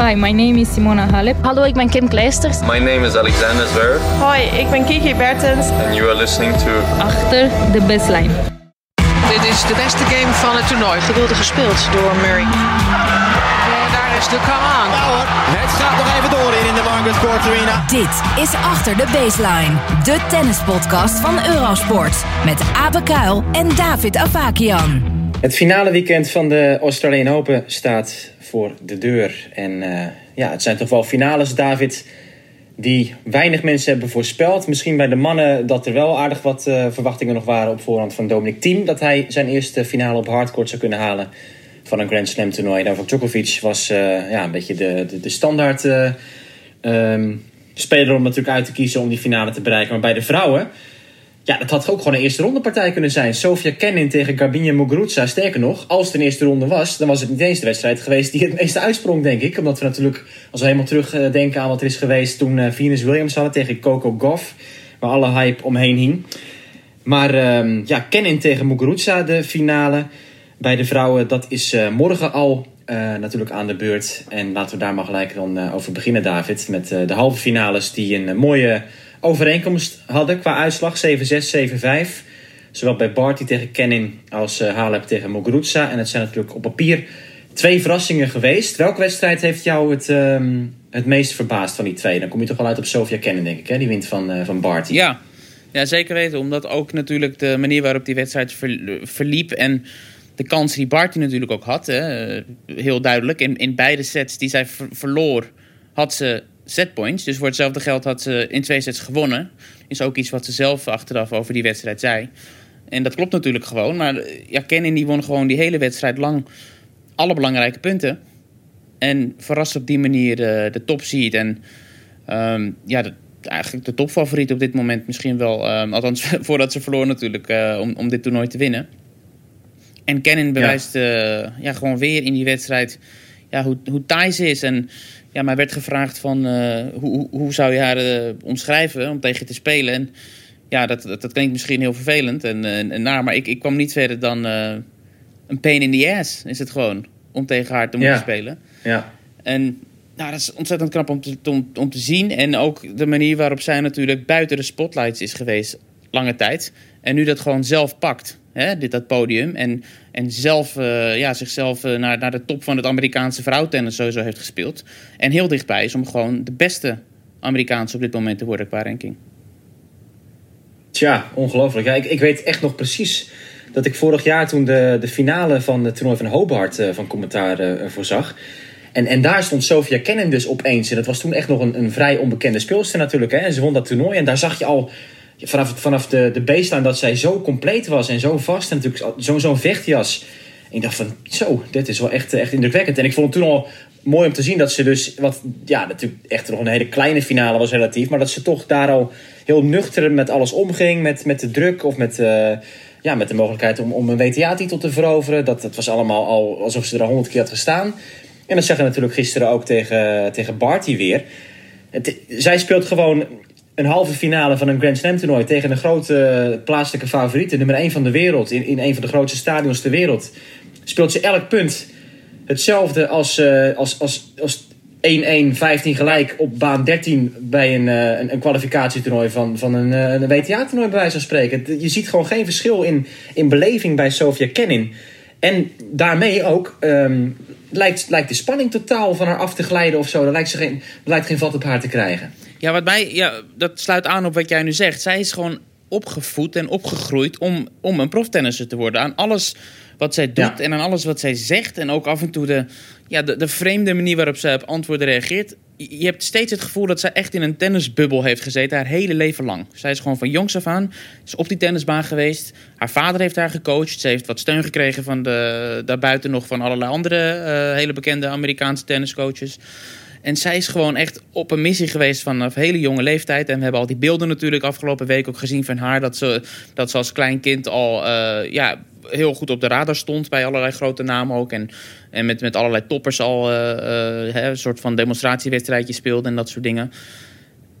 Hi, my name is Simona Halep. Hallo, ik ben Kim Kleisters. My name is Alexander Zverev. Hoi, ik ben Kiki Bertens. And you are listening to... Achter de baseline. Dit is de beste game van het toernooi. Geweldig gespeeld door Murray. En daar is de come on. Ja hoor, het gaat nog even door in de Margaret Court Arena. Dit is Achter de Baseline. De tennispodcast van Eurosport. Met Abe Kuil en David Avakian. Het finale weekend van de Australian Open staat voor de deur. En uh, ja, het zijn toch wel finales, David, die weinig mensen hebben voorspeld. Misschien bij de mannen dat er wel aardig wat uh, verwachtingen nog waren op voorhand van Dominic Thiem. Dat hij zijn eerste finale op hardcourt zou kunnen halen van een Grand Slam toernooi. Novak Djokovic was uh, ja, een beetje de, de, standaard um, speler om natuurlijk uit te kiezen om die finale te bereiken. Maar bij de vrouwen... Ja, dat had ook gewoon een eerste ronde partij kunnen zijn. Sofia Kenin tegen Garbine Muguruza. Sterker nog, als het een eerste ronde was, dan was het niet eens de wedstrijd geweest die het meeste uitsprong, denk ik. Omdat we natuurlijk, als we helemaal terugdenken aan wat er is geweest toen uh, Venus Williams hadden tegen Coco Goff, waar alle hype omheen hing. Maar uh, ja, Kenin tegen Muguruza, de finale bij de vrouwen, dat is uh, morgen al uh, natuurlijk aan de beurt. En laten we daar maar gelijk dan over beginnen, David. Met de halve finales die een mooie overeenkomst hadden qua uitslag 7-6, 7-5. Zowel bij Barty tegen Kenin als uh, Halep tegen Muguruza. En het zijn natuurlijk op papier twee verrassingen geweest. Welke wedstrijd heeft jou het, um, het meest verbaasd van die twee? Dan kom je toch wel uit op Sofia Kenin, denk ik, hè? die wint van, uh, van Barty. Ja. ja, zeker weten. Omdat ook natuurlijk de manier waarop die wedstrijd ver, verliep... en de kans die Barty natuurlijk ook had, hè? heel duidelijk. In, in beide sets die zij ver, verloor, had ze setpoints. Dus voor hetzelfde geld had ze in twee sets gewonnen. Is ook iets wat ze zelf achteraf over die wedstrijd zei. En dat klopt natuurlijk gewoon. Maar ja, Kenin die won gewoon die hele wedstrijd lang alle belangrijke punten. En verrast op die manier de, de topseed. En um, ja, de, eigenlijk de topfavoriet op dit moment misschien wel. Um, althans, voordat ze verloor natuurlijk, uh, om, om dit toernooi te winnen. En Kenin bewijst ja. Uh, ja, gewoon weer in die wedstrijd ja, hoe, hoe taai ze is. En ja, mij werd gevraagd van uh, hoe, hoe zou je haar uh, omschrijven om tegen je te spelen. En ja, dat, dat, dat klinkt misschien heel vervelend en, en, en naar, maar ik, ik kwam niet verder dan uh, een pain in the ass is het gewoon om tegen haar te moeten ja. spelen. Ja. En nou, dat is ontzettend knap om te, om, om te zien. En ook de manier waarop zij natuurlijk buiten de spotlights is geweest lange tijd. En nu dat gewoon zelf pakt, hè, dit, dat podium. En, en zelf, uh, ja, zichzelf uh, naar, naar de top van het Amerikaanse vrouwtennis sowieso heeft gespeeld. En heel dichtbij is om gewoon de beste Amerikaanse op dit moment te worden qua ranking. Tja, ongelooflijk. Ik, ik weet echt nog precies dat ik vorig jaar toen de, de finale van het toernooi van Hobart uh, van commentaar voorzag. En, en daar stond Sofia Kenin dus opeens. En dat was toen echt nog een, een vrij onbekende speelster natuurlijk. Hè? En ze won dat toernooi. En daar zag je al vanaf, vanaf de, de baseline dat zij zo compleet was en zo vast. En natuurlijk zo'n zo vechtjas. Ik dacht van, zo, dit is wel echt, echt indrukwekkend. En ik vond het toen al mooi om te zien dat ze dus... Wat, ja, natuurlijk echt nog een hele kleine finale was relatief. Maar dat ze toch daar al heel nuchter met alles omging. Met, met de druk of met... Uh, ja, met de mogelijkheid om, om een WTA-titel te veroveren. Dat, dat was allemaal al alsof ze er al honderd keer had gestaan. En dat zag je natuurlijk gisteren ook tegen, tegen Barty weer. Zij speelt gewoon een halve finale van een Grand Slam toernooi... tegen een grote plaatselijke favoriete, nummer 1 van de wereld... in, in een van de grootste stadions ter wereld. Speelt ze elk punt hetzelfde als, uh, als, als, als 1-1, 15 gelijk op baan 13 bij een, uh, een, een kwalificatietoernooi van, van een, een WTA-toernooi, bij wijze van spreken. Je ziet gewoon geen verschil in, in beleving bij Sofia Kenin. En daarmee ook um, lijkt, lijkt de spanning totaal van haar af te glijden of zo. Er lijkt, ze geen, lijkt geen vat op haar te krijgen. Ja, wat mij, ja, dat sluit aan op wat jij nu zegt. Zij is gewoon opgevoed en opgegroeid om, om een proftennisser te worden. Aan alles wat zij doet ja. en aan alles wat zij zegt. En ook af en toe de, ja, de, de vreemde manier waarop zij op antwoorden reageert. Je hebt steeds het gevoel dat zij echt in een tennisbubbel heeft gezeten haar hele leven lang. Zij is gewoon van jongs af aan is op die tennisbaan geweest. Haar vader heeft haar gecoacht. Ze heeft wat steun gekregen van de, daarbuiten nog van allerlei andere uh, hele bekende Amerikaanse tenniscoaches. En zij is gewoon echt op een missie geweest vanaf hele jonge leeftijd. En we hebben al die beelden natuurlijk afgelopen week ook gezien van haar. Dat ze, dat ze als klein kind al uh, ja, heel goed op de radar stond bij allerlei grote namen ook. En, en met, met allerlei toppers al uh, uh, een soort van demonstratiewedstrijdje speelde en dat soort dingen.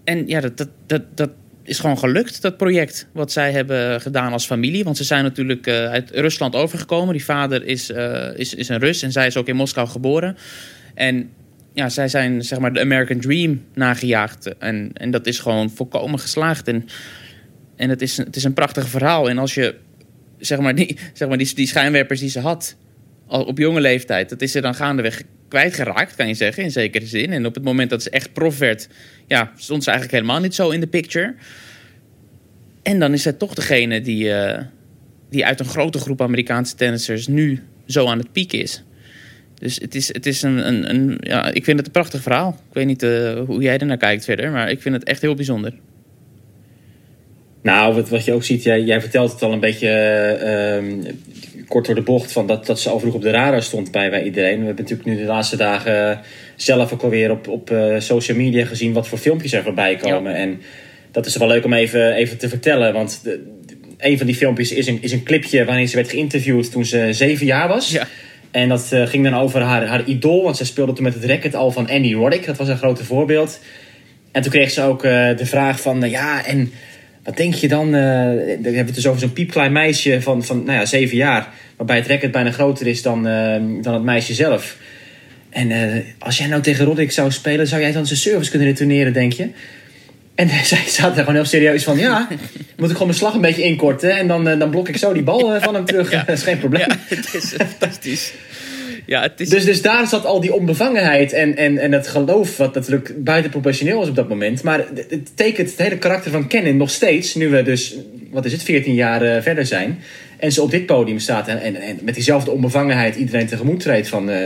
En ja, dat, dat, dat, dat is gewoon gelukt, dat project wat zij hebben gedaan als familie. Want ze zijn natuurlijk uit Rusland overgekomen. Die vader is, is, is een Rus en zij is ook in Moskou geboren. En ja, zij zijn zeg maar de American Dream nagejaagd. En, en dat is gewoon volkomen geslaagd. En, en het, is, het is een prachtig verhaal. En als je zeg maar, die, zeg maar die, die schijnwerpers die ze had op jonge leeftijd, dat is ze dan gaandeweg kwijtgeraakt, kan je zeggen, in zekere zin. En op het moment dat ze echt prof werd, ja, stond ze eigenlijk helemaal niet zo in de picture. En dan is zij toch degene die, eh, die uit een grote groep Amerikaanse tennissers nu zo aan het pieken is. Dus het is, het is een, een, een ja, ik vind het een prachtig verhaal. Ik weet niet uh, hoe jij er naar kijkt verder, maar ik vind het echt heel bijzonder. Nou, wat, wat je ook ziet, jij, jij vertelt het al een beetje uh, kort door de bocht van dat, dat ze al vroeg op de radar stond bij, bij iedereen. We hebben natuurlijk nu de laatste dagen zelf ook alweer op, op uh, social media gezien wat voor filmpjes er voorbij komen. Ja. En dat is wel leuk om even, even te vertellen, want de, een van die filmpjes is een, is een clipje waarin ze werd geïnterviewd toen ze zeven jaar was. Ja. En dat uh, ging dan over haar, haar idool, want ze speelde toen met het racket al van Andy Roddick. Dat was een grote voorbeeld. En toen kreeg ze ook uh, de vraag van, uh, ja, en wat denk je dan? Dan hebben we het dus over zo'n piepklein meisje van, van nou ja, zeven jaar. Waarbij het racket bijna groter is dan, dan het meisje zelf. En als jij nou tegen Roddick zou spelen, zou jij dan zijn service kunnen retourneren, denk je? En zij zaten er gewoon heel serieus van, ja, moet ik gewoon mijn slag een beetje inkorten en dan, dan blok ik zo die bal van hem terug. Ja. dat is geen probleem. Ja, het is fantastisch. Ja, het is... dus, dus daar zat al die onbevangenheid en, en, en het geloof, wat natuurlijk buitenproportioneel was op dat moment. Maar het tekent het hele karakter van Kennen nog steeds, nu we dus, wat is het, 14 jaar uh, verder zijn. En ze op dit podium staat en, en, en met diezelfde onbevangenheid iedereen tegemoet treedt van... Uh,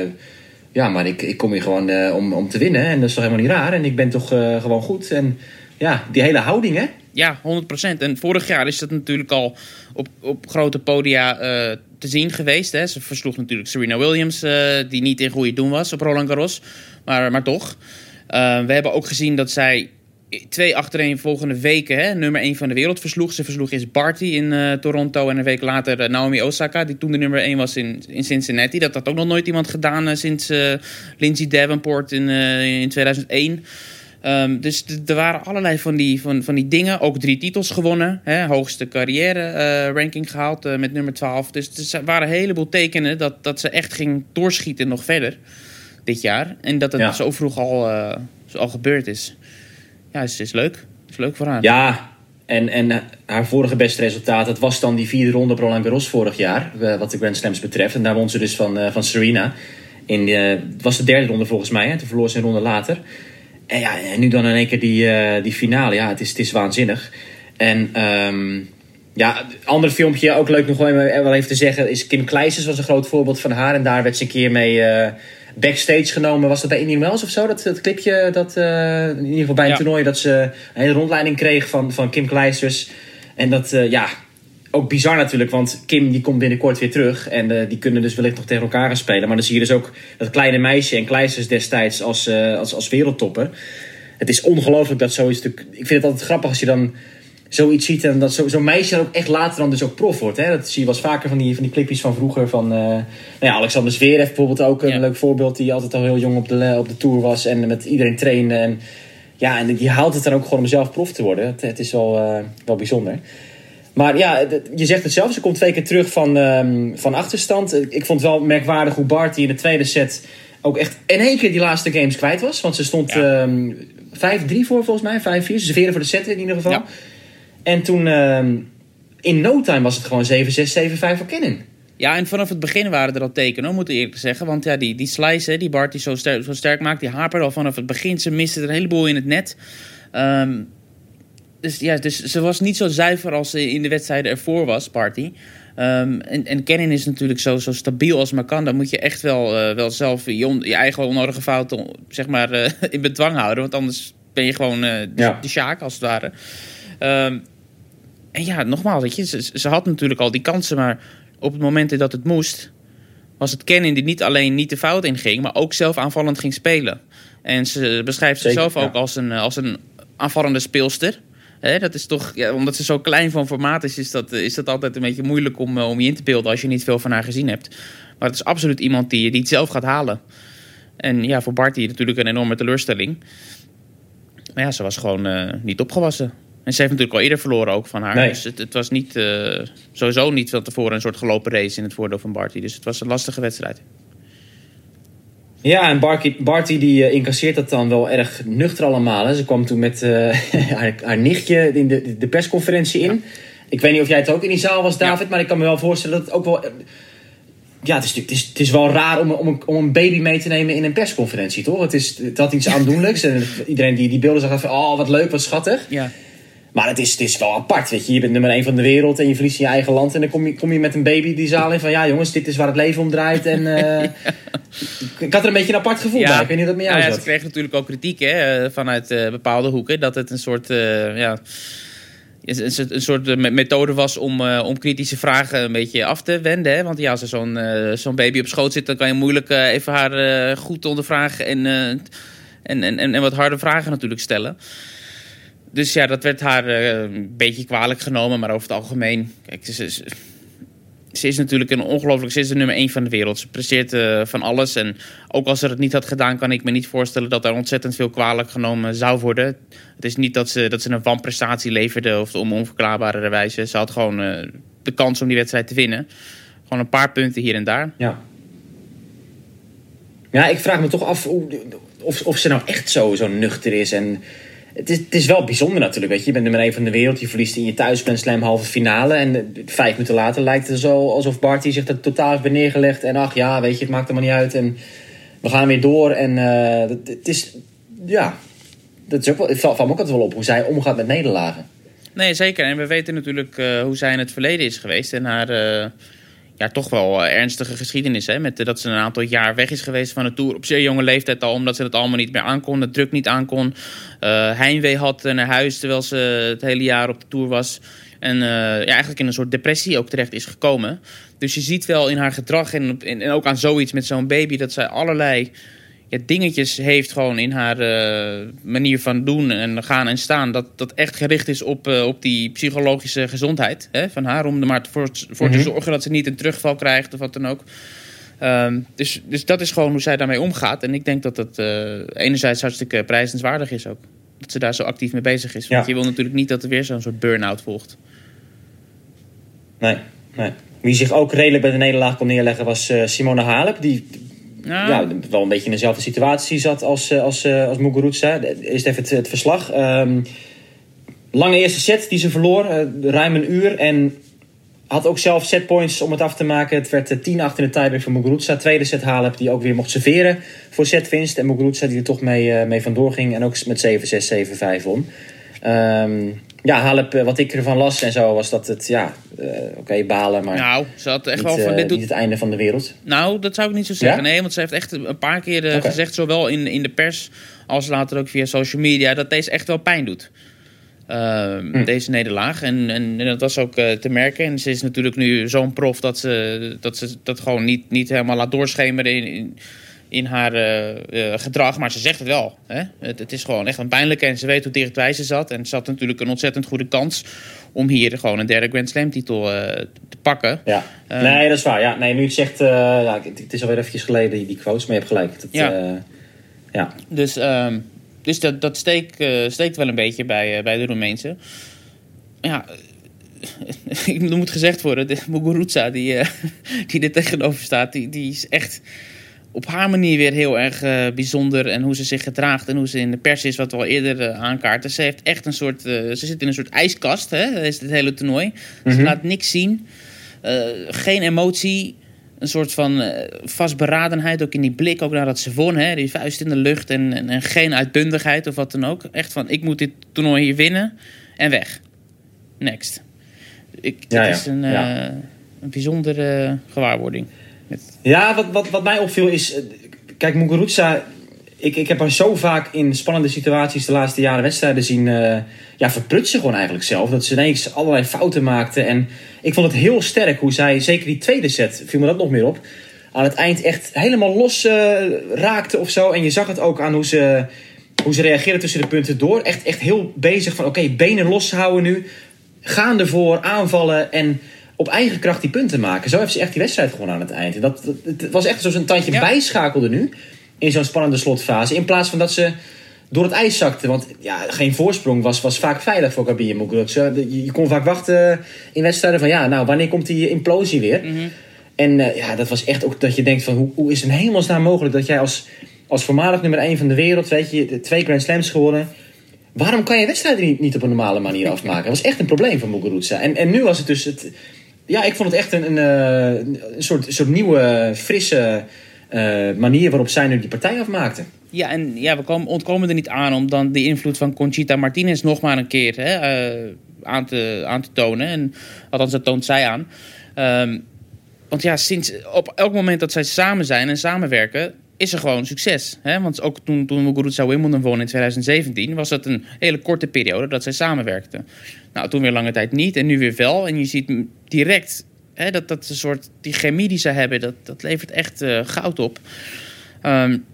ja, maar ik, ik kom hier gewoon uh, om, om te winnen en dat is toch helemaal niet raar. En ik ben toch gewoon goed. En ja, die hele houding, hè? Ja, 100%. En vorig jaar is dat natuurlijk al op, op grote podia uh, te zien geweest. Hè. Ze versloeg natuurlijk Serena Williams, uh, die niet in goede doen was op Roland Garros. Maar, maar toch. Uh, we hebben ook gezien dat zij twee achtereen volgende weken hè, nummer 1 van de wereld versloeg. Ze versloeg eerst Barty in Toronto en een week later Naomi Osaka, die toen de nummer 1 was in, in Cincinnati. Dat had ook nog nooit iemand gedaan sinds Lindsay Davenport in, in 2001. Um, dus er waren allerlei van die, van, van die dingen. Ook drie titels gewonnen. Hè, hoogste carrière uh, ranking gehaald uh, met nummer 12. Dus er waren een heleboel tekenen dat, dat ze echt ging doorschieten nog verder dit jaar. En dat het ja. zo vroeg al, uh, zo al gebeurd is. Ja, het is, is leuk. Het is leuk voor haar. Ja, en, en haar vorige beste resultaat, dat was dan die vierde ronde Roland Garros vorig jaar. wat de Grand Slams betreft. En daar won ze dus van, van Serena. In, het was de derde ronde volgens mij. Hè, toen verloor ze een ronde later. En, ja, en nu dan in één keer die, uh, die finale. Ja, het is, het is waanzinnig. En um, ja, ander filmpje, ook leuk nog wel even te zeggen, is Kim Kleijsers was een groot voorbeeld van haar. En daar werd ze een keer mee uh, backstage genomen. Was dat bij Indian Wells of zo? Dat, dat clipje, dat, uh, in ieder geval bij een ja. toernooi, dat ze een hele rondleiding kreeg van, van Kim Kleijsers. En dat, ja, ook bizar natuurlijk, want Kim die komt binnenkort weer terug. En uh, die kunnen dus wellicht nog tegen elkaar gaan spelen. Maar dan zie je dus ook dat kleine meisje en Kleisters destijds als, uh, als, als wereldtopper. Het is ongelooflijk dat zoiets... Ik vind het altijd grappig als je dan zoiets ziet. En dat zo'n zo meisje dan ook echt later dan dus ook prof wordt. Hè? Dat zie je wel eens vaker van die, van die clipjes van vroeger. Van, uh, nou ja, Alexander Zverev bijvoorbeeld ook een Ja. leuk voorbeeld. Die altijd al heel jong op de, op de tour was. En met iedereen trainde. En, ja, en die haalt het dan ook gewoon om zelf prof te worden. Het, het is wel, wel bijzonder. Maar ja, je zegt het zelf. Ze komt twee keer terug van, ehm, van achterstand. Ik vond het wel merkwaardig hoe Barty in de tweede set ook echt in één keer die laatste games kwijt was. Want ze stond Ja. ehm 5-3 voor volgens mij. 5-4. Ze serveerden voor de set in ieder geval. Ja. En toen ehm, in no time was het gewoon 7-6, 7-5 voor Kennen. Ja, en vanaf het begin waren er al tekenen, hoor, moet ik eerlijk zeggen. Want ja, die, die slice hè, die Bart die zo, sterk, zo sterk maakt, die haperde al vanaf het begin. Ze miste er een heleboel in het net. Ehm, dus ja, dus ze was niet zo zuiver als ze in de wedstrijden ervoor was, Party. Ehm, en, en Kennen is natuurlijk zo, zo stabiel als maar kan. Dan moet je echt wel, eh, wel zelf je, on- je eigen onnodige fouten zeg maar, eh, in bedwang houden. Want anders ben je gewoon eh, de, Ja. de sjaak, als het ware. Ehm, en ja, nogmaals, weet je, ze, ze had natuurlijk al die kansen, maar op het moment dat het moest, was het Kennen die niet alleen niet de fout inging, maar ook zelf aanvallend ging spelen. En ze beschrijft zichzelf ook als een, als een aanvallende speelster. Hè, dat is toch, ja, omdat ze zo klein van formaat is, is dat, is dat altijd een beetje moeilijk om, eh, om je in te beelden als je niet veel van haar gezien hebt. Maar het is absoluut iemand die, die het zelf gaat halen. En ja, voor Barty natuurlijk een enorme teleurstelling. Maar ja, ze was gewoon eh, niet opgewassen. En ze heeft natuurlijk al eerder verloren ook van haar. Nee. Dus het, het was niet, eh, sowieso niet van tevoren een soort gelopen race in het voordeel van Barty. Dus het was een lastige wedstrijd. Ja, en Barky, Barty die eh, incasseert dat dan wel erg nuchter allemaal. Hè. Ze kwam toen met eh, haar, haar nichtje in de, de persconferentie in. Ik weet niet of jij het ook in die zaal was, David, maar ik kan me wel voorstellen dat het ook wel. eh, Ja, het is, natuurlijk- het is, het is wel raar om, om, een- om een baby mee te nemen in een persconferentie, toch? Het, is, het had iets aandoenlijks. en iedereen die die beelden zag, van, oh wat leuk, wat schattig. Ja. Maar het is, het is wel apart, weet je. Je bent nummer 1 van de wereld en je verliest in je eigen land. En dan kom je, kom je met een baby die zaal in van... Ja jongens, dit is waar het leven om draait. En, eh, ik had er een beetje een apart gevoel bij. Ik weet niet dat met jou Nou ja, ze kregen natuurlijk ook kritiek hè, eh, vanuit eh, bepaalde hoeken. Dat het een soort, ja, een soort me- methode was om, om kritische vragen een beetje af te wenden. Hè? Want ja, als er zo'n zo'n baby op schoot zit, dan kan je moeilijk even haar goed ondervragen. En, en, en, en, en wat harde vragen natuurlijk stellen. Dus ja, dat werd haar eh, een beetje kwalijk genomen. Maar over het algemeen, kijk, ze, is natuurlijk een ongelooflijk... Ze is de nummer één van de wereld. Ze presteert eh, van alles. En ook als ze het niet had gedaan, kan ik me niet voorstellen... dat er ontzettend veel kwalijk genomen zou worden. Het is niet dat ze, dat ze een wanprestatie leverde... of om onverklaarbare wijze. Ze had gewoon eh, de kans om die wedstrijd te winnen. Gewoon een paar punten hier en daar. Ja. Ja, ik vraag me toch af of, of ze nou echt zo, zo nuchter is. En het is, het is wel bijzonder natuurlijk, weet je. Je bent nummer 1 van de wereld. Je verliest in je thuis Slam halve finale. En eh, vijf minuten later lijkt het zo alsof Barty zich er totaal heeft neergelegd. En ach ja, weet je, het maakt er maar niet uit. En we gaan weer door. En eh, het, is, ja... Dat is ook wel, het valt me ook altijd wel op hoe zij omgaat met nederlagen. Nee, zeker. En we weten natuurlijk eh, hoe zij in het verleden is geweest. En haar toch wel eh, ernstige geschiedenis. Hè? Met, eh, dat ze een aantal jaar weg is geweest van de Tour. Op zeer jonge leeftijd al. Omdat ze het allemaal niet meer aankon. De druk niet aankon. eh heimwee had naar huis terwijl ze het hele jaar op de Tour was. En ja, eigenlijk in een soort depressie ook terecht is gekomen. Dus je ziet wel in haar gedrag en, en, en ook aan zoiets met zo'n baby... dat zij allerlei ja, dingetjes heeft gewoon in haar eh, manier van doen en gaan en staan. Dat, dat echt gericht is op, eh, op die psychologische gezondheid hè, van haar. Om er maar voor, voor te zorgen dat ze niet een terugval krijgt of wat dan ook. Ehm, dus, dus dat is gewoon hoe zij daarmee omgaat. En ik denk dat dat eh, enerzijds hartstikke prijzenswaardig is ook. Dat ze daar zo actief mee bezig is. Want je wil natuurlijk niet dat er weer zo'n soort burn-out volgt. Nee, nee. Wie zich ook redelijk bij de nederlaag kon neerleggen was Simone Halep. Die Ja, wel een beetje in dezelfde situatie zat als, eh, als, eh, als Muguruza. Eerst even het, verslag. Ehm, lange eerste set die ze verloor, eh, ruim een uur. En had ook zelf setpoints om het af te maken. Het werd eh, 10-8 in de tiebreak voor Muguruza. Tweede set Halep die ook weer mocht serveren voor setwinst. En Muguruza die er toch mee, mee vandoor ging. En ook met 7-6, 7-5 won. Ehm, ja, Halep, eh, wat ik ervan las en zo, was dat het, ja, eh, oké, balen, maar nou, ze had echt niet, wel van eh, dit doet niet het einde van de wereld. Nou, dat zou ik niet zo zeggen. Ja? Nee, want ze heeft echt een paar keer gezegd, zowel in, in de pers als later ook via social media, dat deze echt wel pijn doet. Ehm, Hm. Deze nederlaag. En, en, en dat was ook te merken. En ze is natuurlijk nu zo'n prof dat ze dat, ze dat gewoon niet, niet helemaal laat doorschemeren in, in, in haar eh, eh, gedrag. Maar ze zegt het wel. Hè? Het, het is gewoon echt een pijnlijke. En ze weet hoe dichtbij ze zat. En ze had natuurlijk een ontzettend goede kans om hier gewoon een derde Grand Slam titel eh, te pakken. Ja, nee, dat is waar. Ja, nee, nu het zegt, ja, het, het is alweer eventjes geleden, die, quotes, maar je hebt gelijk. Dat, Ja. ja. Dus, ehm, dus dat, dat steekt, steekt wel een beetje bij, bij de Roemeense. Ja, er moet gezegd worden, de Muguruza die, die er tegenover staat, die, die is echt op haar manier weer heel erg eh, bijzonder. En hoe ze zich gedraagt en hoe ze in de pers is, wat we al eerder eh, aankaarten. Ze heeft echt een soort, eh, ze zit in een soort ijskast, hè, is het hele toernooi. Ze laat niks zien, geen emotie. Een soort van vastberadenheid, ook in die blik, ook nadat ze won. Hè? Die vuist in de lucht en, en, en geen uitbundigheid of wat dan ook. Echt van, ik moet dit toernooi hier winnen en weg. Next. Ik, Ja, het ja. is een, Ja. een bijzondere gewaarwording. Ja, wat, wat, wat mij opviel is... eh, Kijk, Muguruza... Ik, ik heb haar zo vaak in spannende situaties de laatste jaren wedstrijden zien... eh ja, verprutsen gewoon eigenlijk zelf. Dat ze ineens allerlei fouten maakte. En ik vond het heel sterk hoe zij... Zeker die tweede set viel me dat nog meer op. Aan het eind echt helemaal los eh, raakte of zo. En je zag het ook aan hoe ze, hoe ze reageerde tussen de punten door. Echt, echt heel bezig van... Oké, benen loshouden nu. Gaan ervoor, aanvallen en op eigen kracht die punten maken. Zo heeft ze echt die wedstrijd gewonnen aan het eind. En dat, dat, het was echt zo'n tandje Ja. bijschakelde nu. In zo'n spannende slotfase. In plaats van dat ze door het ijs zakte. Want ja, geen voorsprong was, was vaak veilig voor Gabi en Muguruza. Je, je kon vaak wachten in wedstrijden van... Ja, nou, wanneer komt die implosie weer? En eh, ja, dat was echt ook dat je denkt van hoe, hoe is het in hemelsnaam mogelijk dat jij als, als voormalig nummer 1 van de wereld, weet je, twee Grand Slams gewonnen. Waarom kan je wedstrijden niet, niet op een normale manier afmaken? Dat was echt een probleem van Muguruza. En, en nu was het dus het. Ja, ik vond het echt een, een, eh, een soort, soort nieuwe, frisse eh, manier waarop zij nu die partij afmaakte. Ja, en ja, we komen, ontkomen er niet aan om dan de invloed van Conchita Martinez nog maar een keer hè, eh, aan, te, aan te tonen. En, althans, dat toont zij aan. Ehm, want ja, sinds op elk moment dat zij samen zijn en samenwerken, is er gewoon succes. Hè? Want ook toen, toen Muguruza Wimbledon won in 2017, was dat een hele korte periode dat zij samenwerkten. Nou, toen weer lange tijd niet en nu weer wel. En je ziet direct hè, dat, dat een soort, die chemie die ze hebben, dat, dat levert echt uh, goud op. Um,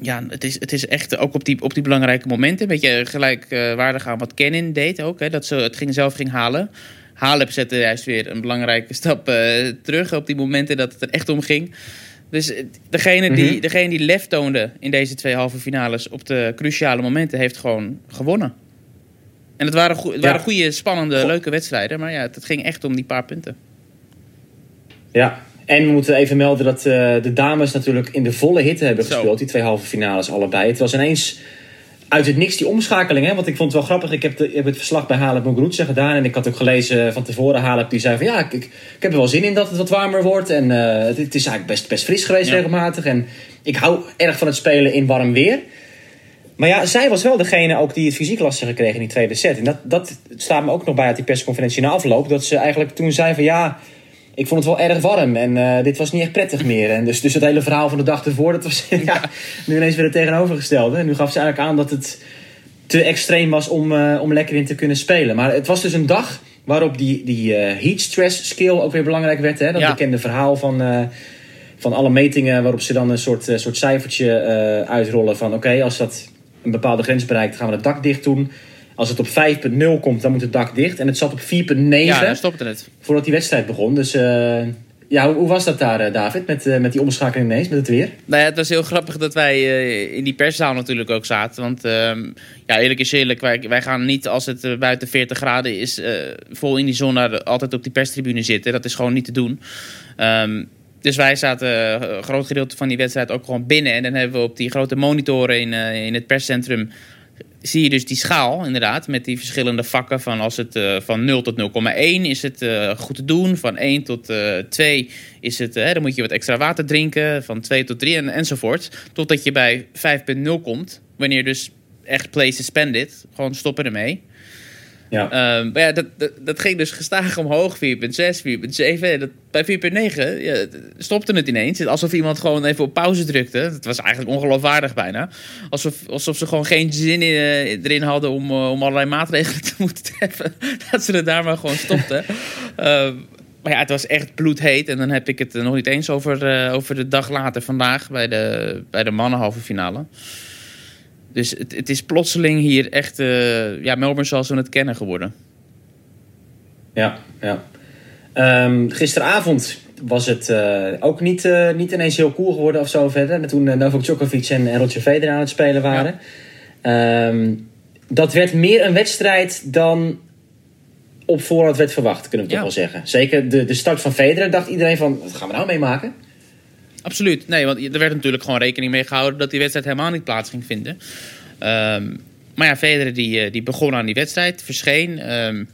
ja, het is, het is echt ook op die, op die belangrijke momenten. Een beetje gelijkwaardig aan wat Kenin deed ook. Hè, dat ze het ging, zelf ging halen. Halep zette juist weer een belangrijke stap uh, terug op die momenten dat het er echt om ging. Dus degene, mm -hmm. die, degene die lef toonde in deze twee halve finales op de cruciale momenten heeft gewoon gewonnen. En het waren, het waren goede, spannende, leuke wedstrijden. Maar ja, het ging echt om die paar punten. Ja, en we moeten even melden dat uh, de dames natuurlijk in de volle hitte hebben Zo. gespeeld. Die twee halve finales allebei. Het was ineens uit het niks die omschakeling. Hè? Want ik vond het wel grappig. Ik heb, de, ik heb het verslag bij Halep Muguruza gedaan. En ik had ook gelezen van tevoren Halep die zei van... Ja, ik, ik, heb er wel zin in dat het wat warmer wordt. En uh, het, het, is eigenlijk best, best fris geweest ja. regelmatig. En ik hou erg van het spelen in warm weer. Maar ja, zij was wel degene ook die het fysiek lastiger kreeg in die tweede set. En dat, dat staat me ook nog bij uit die persconferentie na afloop. Dat ze eigenlijk toen zei van ja... Ik vond het wel erg warm en uh, dit was niet echt prettig meer. En dus, dus het hele verhaal van de dag ervoor, dat was ja, nu ineens weer het tegenovergestelde. En nu gaf ze eigenlijk aan dat het te extreem was om, uh, om lekker in te kunnen spelen. Maar het was dus een dag waarop die, die uh, heat stress skill ook weer belangrijk werd. Hè? Dat ja. bekende verhaal van, van alle metingen waarop ze dan een soort, soort cijfertje uitrollen van... oké, okay, als dat een bepaalde grens bereikt, gaan we het dak dicht doen... Als het op 5.0 komt, dan moet het dak dicht. En het zat op 4.9. Ja, dan stopte het. Voordat die wedstrijd begon. Dus uh, ja, hoe, hoe, was dat daar, uh, David? Met, uh, met die omschakeling ineens, met het weer? Nou ja, het was heel grappig dat wij in die perszaal natuurlijk ook zaten. Want ehm, ja, eerlijk is eerlijk, wij, wij gaan niet als het buiten 40 graden is... vol in die zon altijd op die perstribune zitten. Dat is gewoon niet te doen. Um, dus wij zaten een groot gedeelte van die wedstrijd ook gewoon binnen. En dan hebben we op die grote monitoren in, in het perscentrum zie je dus die schaal inderdaad met die verschillende vakken van als het uh, van 0 tot 0,1 is het uh, goed te doen, van 1 tot uh, 2 is het, dan moet je wat extra water drinken, van 2 tot 3 en, enzovoort, totdat je bij 5.0 komt, wanneer dus echt play suspended, gewoon stoppen ermee. Ja. Um, maar ja, dat, dat, dat, ging dus gestaag omhoog, 4.6, 4.7. Bij 4.9 ja, stopte het ineens. Alsof iemand gewoon even op pauze drukte. Het was eigenlijk ongeloofwaardig bijna. Alsof, alsof ze gewoon geen zin in, uh, erin hadden om, uh, om allerlei maatregelen te moeten treffen. Dat ze het daar maar gewoon stopten. um, maar ja, het was echt bloedheet. En dan heb ik het nog niet eens over, uh, over de dag later vandaag bij de, bij de mannenhalve finale. Dus het, het, is plotseling hier echt uh, ja, Melbourne zoals we het kennen geworden. Ja, ja. Um, gisteravond was het uh, ook niet, uh, niet ineens heel cool geworden of zo verder. Toen Novak Djokovic en, en Roger Federer aan het spelen waren. Ja. Um, dat werd meer een wedstrijd dan op voorhand werd verwacht, kunnen we toch wel zeggen. Zeker de, de start van Federer dacht iedereen van, wat gaan we nou meemaken? Absoluut. Nee, want er werd natuurlijk gewoon rekening mee gehouden dat die wedstrijd helemaal niet plaats ging vinden. Um, maar ja, Federer die, die begon aan die wedstrijd, verscheen. Um,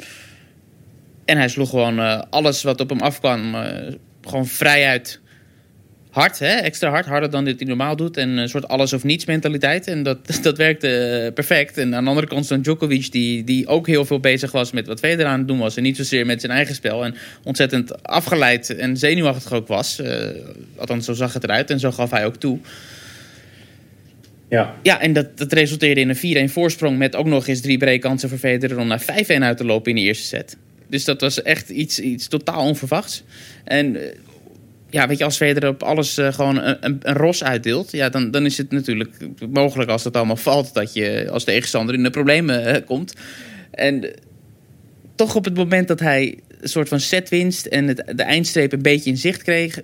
en hij sloeg gewoon uh, alles wat op hem afkwam, uh, gewoon vrijuit hard. Hè? Extra hard, harder dan dit hij normaal doet. En een soort alles of niets mentaliteit. En dat, dat werkte uh, perfect. En aan de andere kant stond Djokovic, die, die ook heel veel bezig was met wat Federer aan het doen was. En niet zozeer met zijn eigen spel. En ontzettend afgeleid en zenuwachtig ook was. Uh, althans, zo zag het eruit. En zo gaf hij ook toe. Ja, ja en dat, dat resulteerde in een 4-1 voorsprong. Met ook nog eens drie breekkansen voor Federer om naar 5-1 uit te lopen in de eerste set. Dus dat was echt iets, iets totaal onverwachts. En ja, weet je, als Federer op alles uh, gewoon een, een, een, ros uitdeelt... Ja, dan, dan is het natuurlijk mogelijk als dat allemaal valt... dat je als tegenstander in de problemen uh, komt. En uh, toch op het moment dat hij een soort van setwinst... en het, de eindstreep een beetje in zicht kreeg...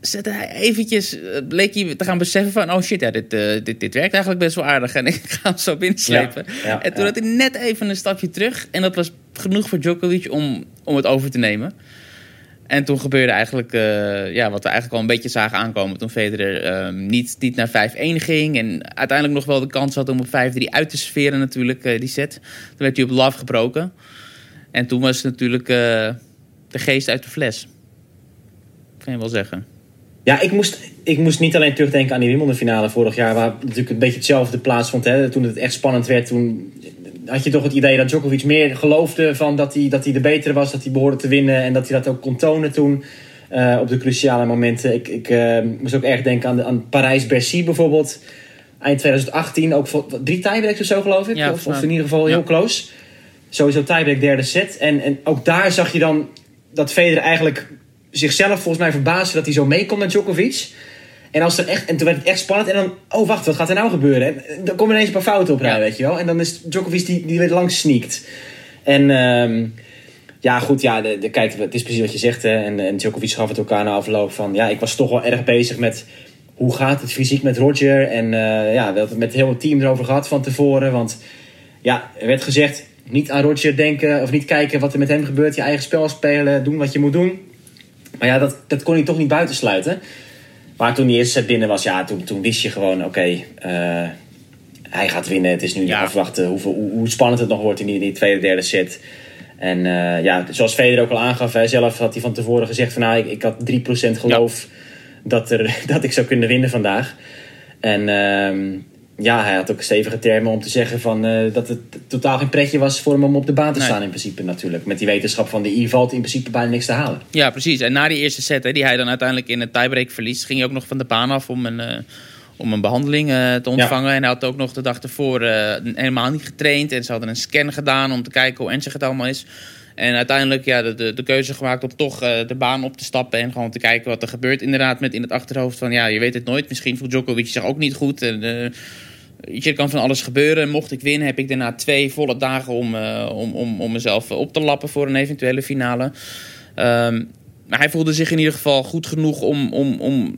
zette hij eventjes... bleek hij te gaan beseffen van... oh shit, ja, dit, dit, dit werkt eigenlijk best wel aardig... en ik ga hem zo binnenslepen. Ja, ja, en toen ja. had hij net even een stapje terug... en dat was genoeg voor Djokovic om, om het over te nemen... En toen gebeurde eigenlijk eh, ja, wat we eigenlijk al een beetje zagen aankomen. Toen Federer ehm, niet, niet naar 5-1 ging. En uiteindelijk nog wel de kans had om op 5-3 uit te sferen natuurlijk, eh, die set. Toen werd hij op love gebroken. En toen was het natuurlijk eh, de geest uit de fles. Kan je wel zeggen. Ja, ik moest, ik moest niet alleen terugdenken aan die Wimbledon finale vorig jaar... waar natuurlijk een beetje hetzelfde plaatsvond. Hè. Toen het echt spannend werd, toen had je toch het idee dat Djokovic meer geloofde... Van dat, hij, dat hij de betere was, dat hij behoorde te winnen... en dat hij dat ook kon tonen toen uh, op de cruciale momenten. Ik, ik uh, moest ook erg denken aan, de, aan Parijs-Bercy bijvoorbeeld. Eind 2018, ook voor, drie tiebreaks of zo geloof ik. Ja, of, of in ieder geval heel close. Sowieso tiebreak derde set. En, en ook daar zag je dan dat Federer eigenlijk zichzelf volgens mij verbaasde dat hij zo mee kon met Djokovic. En, als er echt, en toen werd het echt spannend. En dan, oh wacht, wat gaat er nou gebeuren? En dan komen ineens een paar fouten op rij, Ja. weet je wel. En dan is Djokovic die, die weer langs sneakt. En ehm, ja, goed, ja, de, de, kijk, het is precies wat je zegt. Hè. En, en Djokovic gaf het elkaar na afloop van... Ja, ik was toch wel erg bezig met hoe gaat het fysiek met Roger. En eh, ja, we hadden het met heel het team erover gehad van tevoren. Want ja, er werd gezegd, niet aan Roger denken... of niet kijken wat er met hem gebeurt. Je eigen spel spelen, doen wat je moet doen. Maar ja, dat, dat kon hij toch niet buitensluiten. Maar toen die eerste set binnen was, ja, toen, toen wist je gewoon, oké, eh, hij gaat winnen. Het is nu Ja. afwachten hoeveel, hoe, hoe spannend het nog wordt in die, die tweede, derde set. En eh, ja, zoals Federer ook al aangaf, hij zelf had hij van tevoren gezegd van, nou, ik, ik had 3% geloof dat, er, dat ik zou kunnen winnen vandaag. En ehm, ja, hij had ook stevige termen om te zeggen van, eh, dat het totaal geen pretje was voor hem om op de baan te Nee. staan in principe natuurlijk. Met die wetenschap van, de I valt in principe bijna niks te halen. Ja, precies. En na die eerste set, hè, die hij dan uiteindelijk in het tiebreak verliest, ging hij ook nog van de baan af om een, eh, om een behandeling eh, te ontvangen. En hij had ook nog de dag ervoor helemaal niet getraind. En ze hadden een scan gedaan om te kijken hoe ernstig het allemaal is. En uiteindelijk ja, de, de, de keuze gemaakt om toch eh, de baan op te stappen en gewoon te kijken wat er gebeurt. Inderdaad, met in het achterhoofd van ja, je weet het nooit. Misschien voelt Djokovic zich ook niet goed. En, eh, je, kan van alles gebeuren. Mocht ik winnen, heb ik daarna twee volle dagen om, eh, om, om, om mezelf op te lappen voor een eventuele finale. Ehm, maar hij voelde zich in ieder geval goed genoeg om, om, om,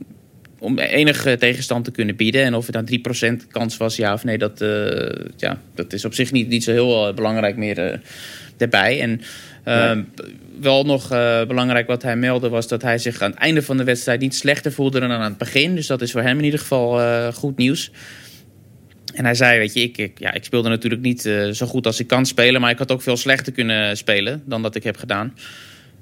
om enige tegenstand te kunnen bieden. En of het dan 3% kans was, ja of nee, dat, ja, dat is op zich niet, niet zo heel belangrijk meer daarbij. En ehm, wel nog eh, belangrijk wat hij meldde was dat hij zich aan het einde van de wedstrijd niet slechter voelde dan aan het begin. Dus dat is voor hem in ieder geval eh, goed nieuws. En hij zei, weet je, ik, ik, ja, ik speelde natuurlijk niet eh, zo goed als ik kan spelen, maar ik had ook veel slechter kunnen spelen dan dat ik heb gedaan.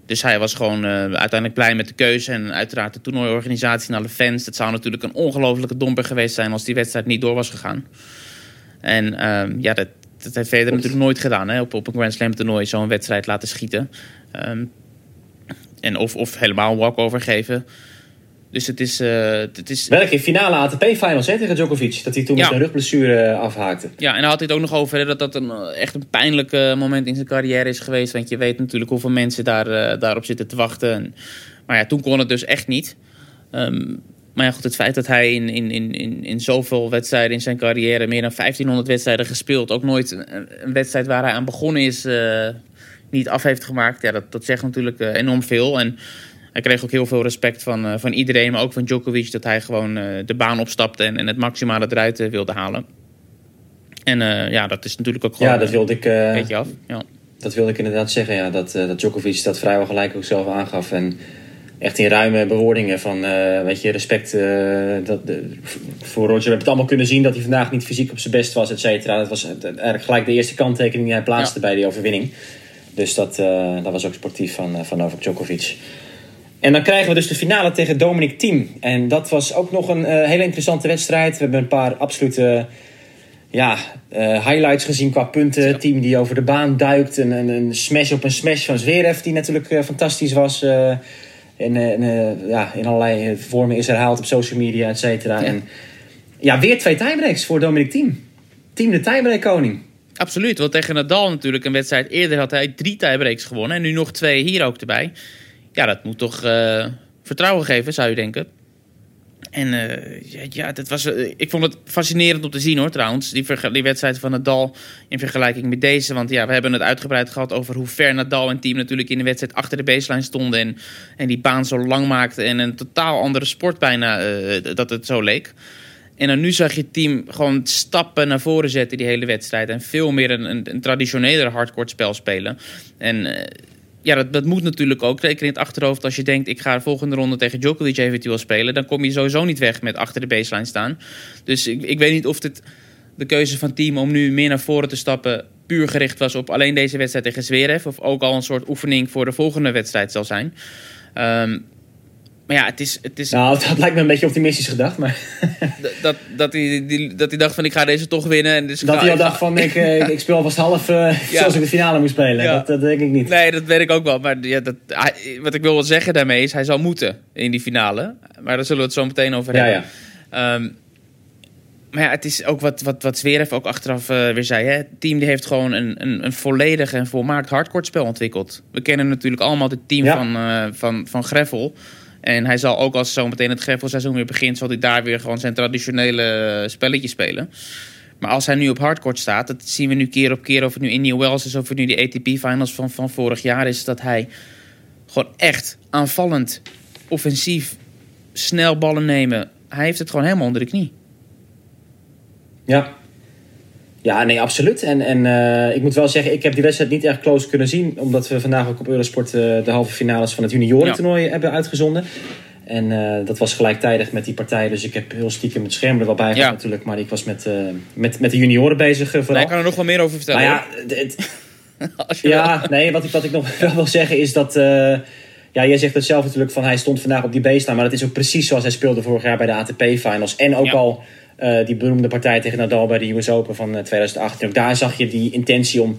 Dus hij was gewoon uiteindelijk blij met de keuze. En uiteraard de toernooiorganisatie en alle fans. Het zou natuurlijk een ongelofelijke domper geweest zijn als die wedstrijd niet door was gegaan. En ehm, ja, dat, dat heeft Federer natuurlijk nooit gedaan. Hè? Op, op een Grand Slam toernooi zo'n wedstrijd laten schieten. Ehm, en of, of helemaal een walkover geven. Dus het is... eh, het is Welke finale ATP-finals tegen Djokovic. Dat hij toen Ja. met een rugblessure eh, afhaakte. Ja, en hij had dit ook nog over hè, dat dat een, eh, echt een pijnlijk moment in zijn carrière is geweest. Want je weet natuurlijk hoeveel mensen daar, daarop zitten te wachten. En, maar ja, toen kon het dus echt niet. Ehm, maar ja, goed, het feit dat hij in, in, in, in, in zoveel wedstrijden in zijn carrière, meer dan 1500 wedstrijden gespeeld, ook nooit een, wedstrijd waar hij aan begonnen is, eh, niet af heeft gemaakt. Ja, dat, dat zegt natuurlijk eh, enorm veel. En hij kreeg ook heel veel respect van, eh, van iedereen, maar ook van Djokovic, dat hij gewoon de baan opstapte en, en het maximale eruit wilde halen. En ja, dat is natuurlijk ook gewoon Ja, dat wilde ik, een beetje af. Ja. dat wilde ik inderdaad zeggen. Ja, dat, dat Djokovic dat vrijwel gelijk ook zelf aangaf. En echt in ruime bewoordingen van, eh, weet je, respect eh, dat, de, voor Roger. We hebben het allemaal kunnen zien dat hij vandaag niet fysiek op zijn best was, et cetera. Dat was eigenlijk gelijk de eerste kanttekening die hij plaatste bij die overwinning. Dus dat, eh, dat was ook sportief van, eh, van Novak Djokovic. En dan krijgen we dus de finale tegen Dominic Thiem. En dat was ook nog een eh, hele interessante wedstrijd. We hebben een paar absolute ja, eh, highlights gezien qua punten. Team die over de baan duikt. Een, een, een smash op een smash van Zverev die natuurlijk eh, fantastisch was. eh, en, eh, en, eh, ja, in allerlei eh, vormen is herhaald op social media, et cetera. En ja, weer twee tiebreaks voor Dominic Thiem. Team de tiebreak koning. Absoluut, want tegen Nadal natuurlijk een wedstrijd eerder had hij drie tiebreaks gewonnen. En nu nog twee hier ook erbij. Ja, dat moet toch eh, vertrouwen geven, zou je denken. En eh, ja, dat was, eh, ik vond het fascinerend om te zien hoor trouwens. Die, die wedstrijd van Nadal in vergelijking met deze. Want ja, we hebben het uitgebreid gehad over hoe ver Nadal en team natuurlijk in de wedstrijd achter de baseline stonden. En, en die baan zo lang maakten. En een totaal andere sport bijna eh, dat het zo leek. En dan nu zag je team gewoon stappen naar voren zetten die hele wedstrijd. En veel meer een, een, traditioneler hardcourt spel spelen. En ja, dat, dat moet natuurlijk ook. Zeker in het achterhoofd als je denkt... ik ga de volgende ronde tegen Djokovic eventueel spelen... dan kom je sowieso niet weg met achter de baseline staan. Dus ik, ik weet niet of dit de keuze van team om nu meer naar voren te stappen... puur gericht was op alleen deze wedstrijd tegen Zverev... of ook al een soort oefening voor de volgende wedstrijd zal zijn. Ehm, maar ja, het is... Het is Nou, dat lijkt me een beetje optimistisch gedacht. Maar dat, dat, hij, die, dat hij dacht van ik ga deze toch winnen. En dus ik dat hij al ik dacht van ik, eh, ik speel alvast half eh, Ja. zoals ik de finale moet spelen. Ja. Dat, dat denk ik niet. Nee, dat weet ik ook wel. Maar ja, dat, hij- wat ik wil wel zeggen daarmee is, hij zal moeten in die finale. Maar daar zullen we het zo meteen over hebben. ja. Ehm, maar ja, het is ook wat, wat, wat Zverev ook achteraf eh, weer zei. Hè? Het team die heeft gewoon een, een, een volledig en volmaakt hardcourt spel ontwikkeld. We kennen natuurlijk allemaal het team van, eh van, van Greffel. En hij zal ook als zo meteen het Greffel-seizoen weer begint... zal hij daar weer gewoon zijn traditionele eh, spelletje spelen. Maar als hij nu op hardcourt staat... dat zien we nu keer op keer... of het nu Indian Wells is of het nu de ATP-finals van, van vorig jaar is... dat hij gewoon echt aanvallend, offensief, snel ballen nemen... hij heeft het gewoon helemaal onder de knie. Ja. Ja, nee, absoluut. En, en eh, ik moet wel zeggen, ik heb die wedstrijd niet erg close kunnen zien. Omdat we vandaag ook op Eurosport eh, de halve finales van het juniorentoernooi hebben uitgezonden. En eh, dat was gelijktijdig met die partij. Dus ik heb heel stiekem het scherm er wel bij gehad Ja. natuurlijk. Maar ik was met, met, met de junioren bezig eh, vooral. Ik kan er nog wel meer over vertellen. Maar ja, het- wil. ja, nee, wat ik, wat ik nog wel wil zeggen is dat... ja, jij zegt het zelf natuurlijk van hij stond vandaag op die baseline. Maar dat is ook precies zoals hij speelde vorig jaar bij de ATP-finals. En ook Ja. al eh, die beroemde partij tegen Nadal bij de US Open van eh, 2018. Ook daar zag je die intentie om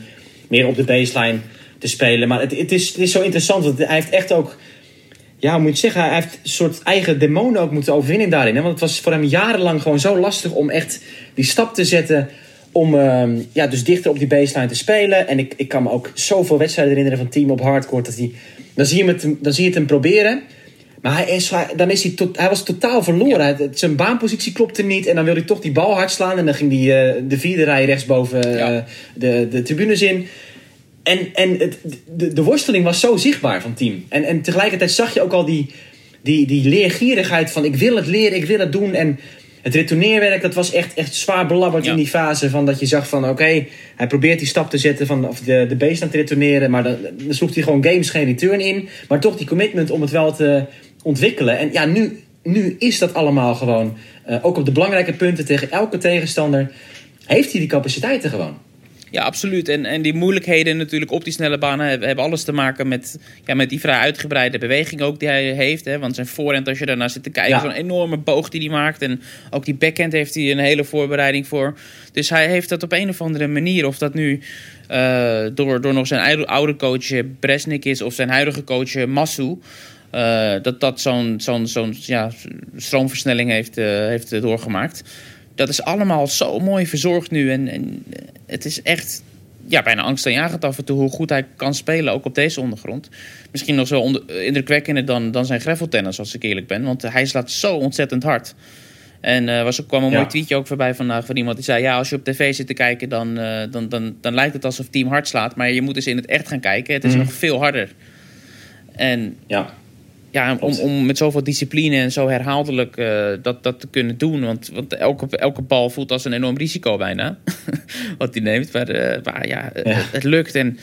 meer op de baseline te spelen. Maar het, het, is, het is zo interessant, want hij heeft echt ook... Ja, moet je zeggen? Hij heeft een soort eigen demonen ook moeten overwinnen daarin. Hè? Want het was voor hem jarenlang gewoon zo lastig om echt die stap te zetten... om ehm, ja, dus dichter op die baseline te spelen. En ik, ik kan me ook zoveel wedstrijden herinneren van team op hardcourt. Dat hij, dan, zie je het, dan zie je het hem proberen. Maar hij, is, dan is hij, tot, hij was totaal verloren. Zijn baanpositie klopte niet. En dan wil hij toch die bal hard slaan. En dan ging hij eh, de vierde rij rechtsboven Ja. de, de tribunes in. En, en het, de, de worsteling was zo zichtbaar van het team. En, en tegelijkertijd zag je ook al die, die, die leergierigheid van ik wil het leren, ik wil het doen. En het retourneerwerk, dat was echt, echt zwaar belabberd Ja. in die fase. Van dat je zag van oké, hij probeert die stap te zetten van of de, de baseline te retourneren. Maar dan, dan sloeg hij gewoon games geen return in. Maar toch die commitment om het wel te ontwikkelen. En ja, nu, nu is dat allemaal gewoon. eh, ook op de belangrijke punten tegen elke tegenstander. Heeft hij die capaciteiten gewoon. Ja, absoluut. En, en die moeilijkheden natuurlijk op die snelle banen hebben, alles te maken met, ja, met die vrij uitgebreide beweging ook die hij heeft. Hè? Want zijn voorhand, als je daarnaar zit te kijken, Ja. zo'n enorme boog die hij maakt. En ook die backhand heeft hij een hele voorbereiding voor. Dus hij heeft dat op een of andere manier, of dat nu eh, door, door nog zijn oude, coach eh, Bresnik is of zijn huidige coach Massu. Eh, dat dat zo'n zo'n zo'n ja, stroomversnelling heeft, eh, heeft doorgemaakt. Dat is allemaal zo mooi verzorgd nu. En, en eh, het is echt ja, bijna angstaanjagend af en toe hoe goed hij kan spelen, ook op deze ondergrond. Misschien nog zo onder, indrukwekkender dan, dan zijn graveltennis, als ik eerlijk ben. Want hij slaat zo ontzettend hard. En er was ook kwam een Ja. mooi tweetje ook voorbij vandaag van iemand die zei... ja, als je op tv zit te kijken, dan, dan, dan, dan lijkt het alsof team hard slaat. Maar je moet eens in het echt gaan kijken. Het is Mhm. nog veel harder. En Ja, ja, om, om met zoveel discipline en zo herhaaldelijk eh, dat, dat te kunnen doen. Want, want elke, elke bal voelt als een enorm risico bijna. wat hij neemt. Maar, eh, maar ja, eh, Ja. Het, het lukt. En,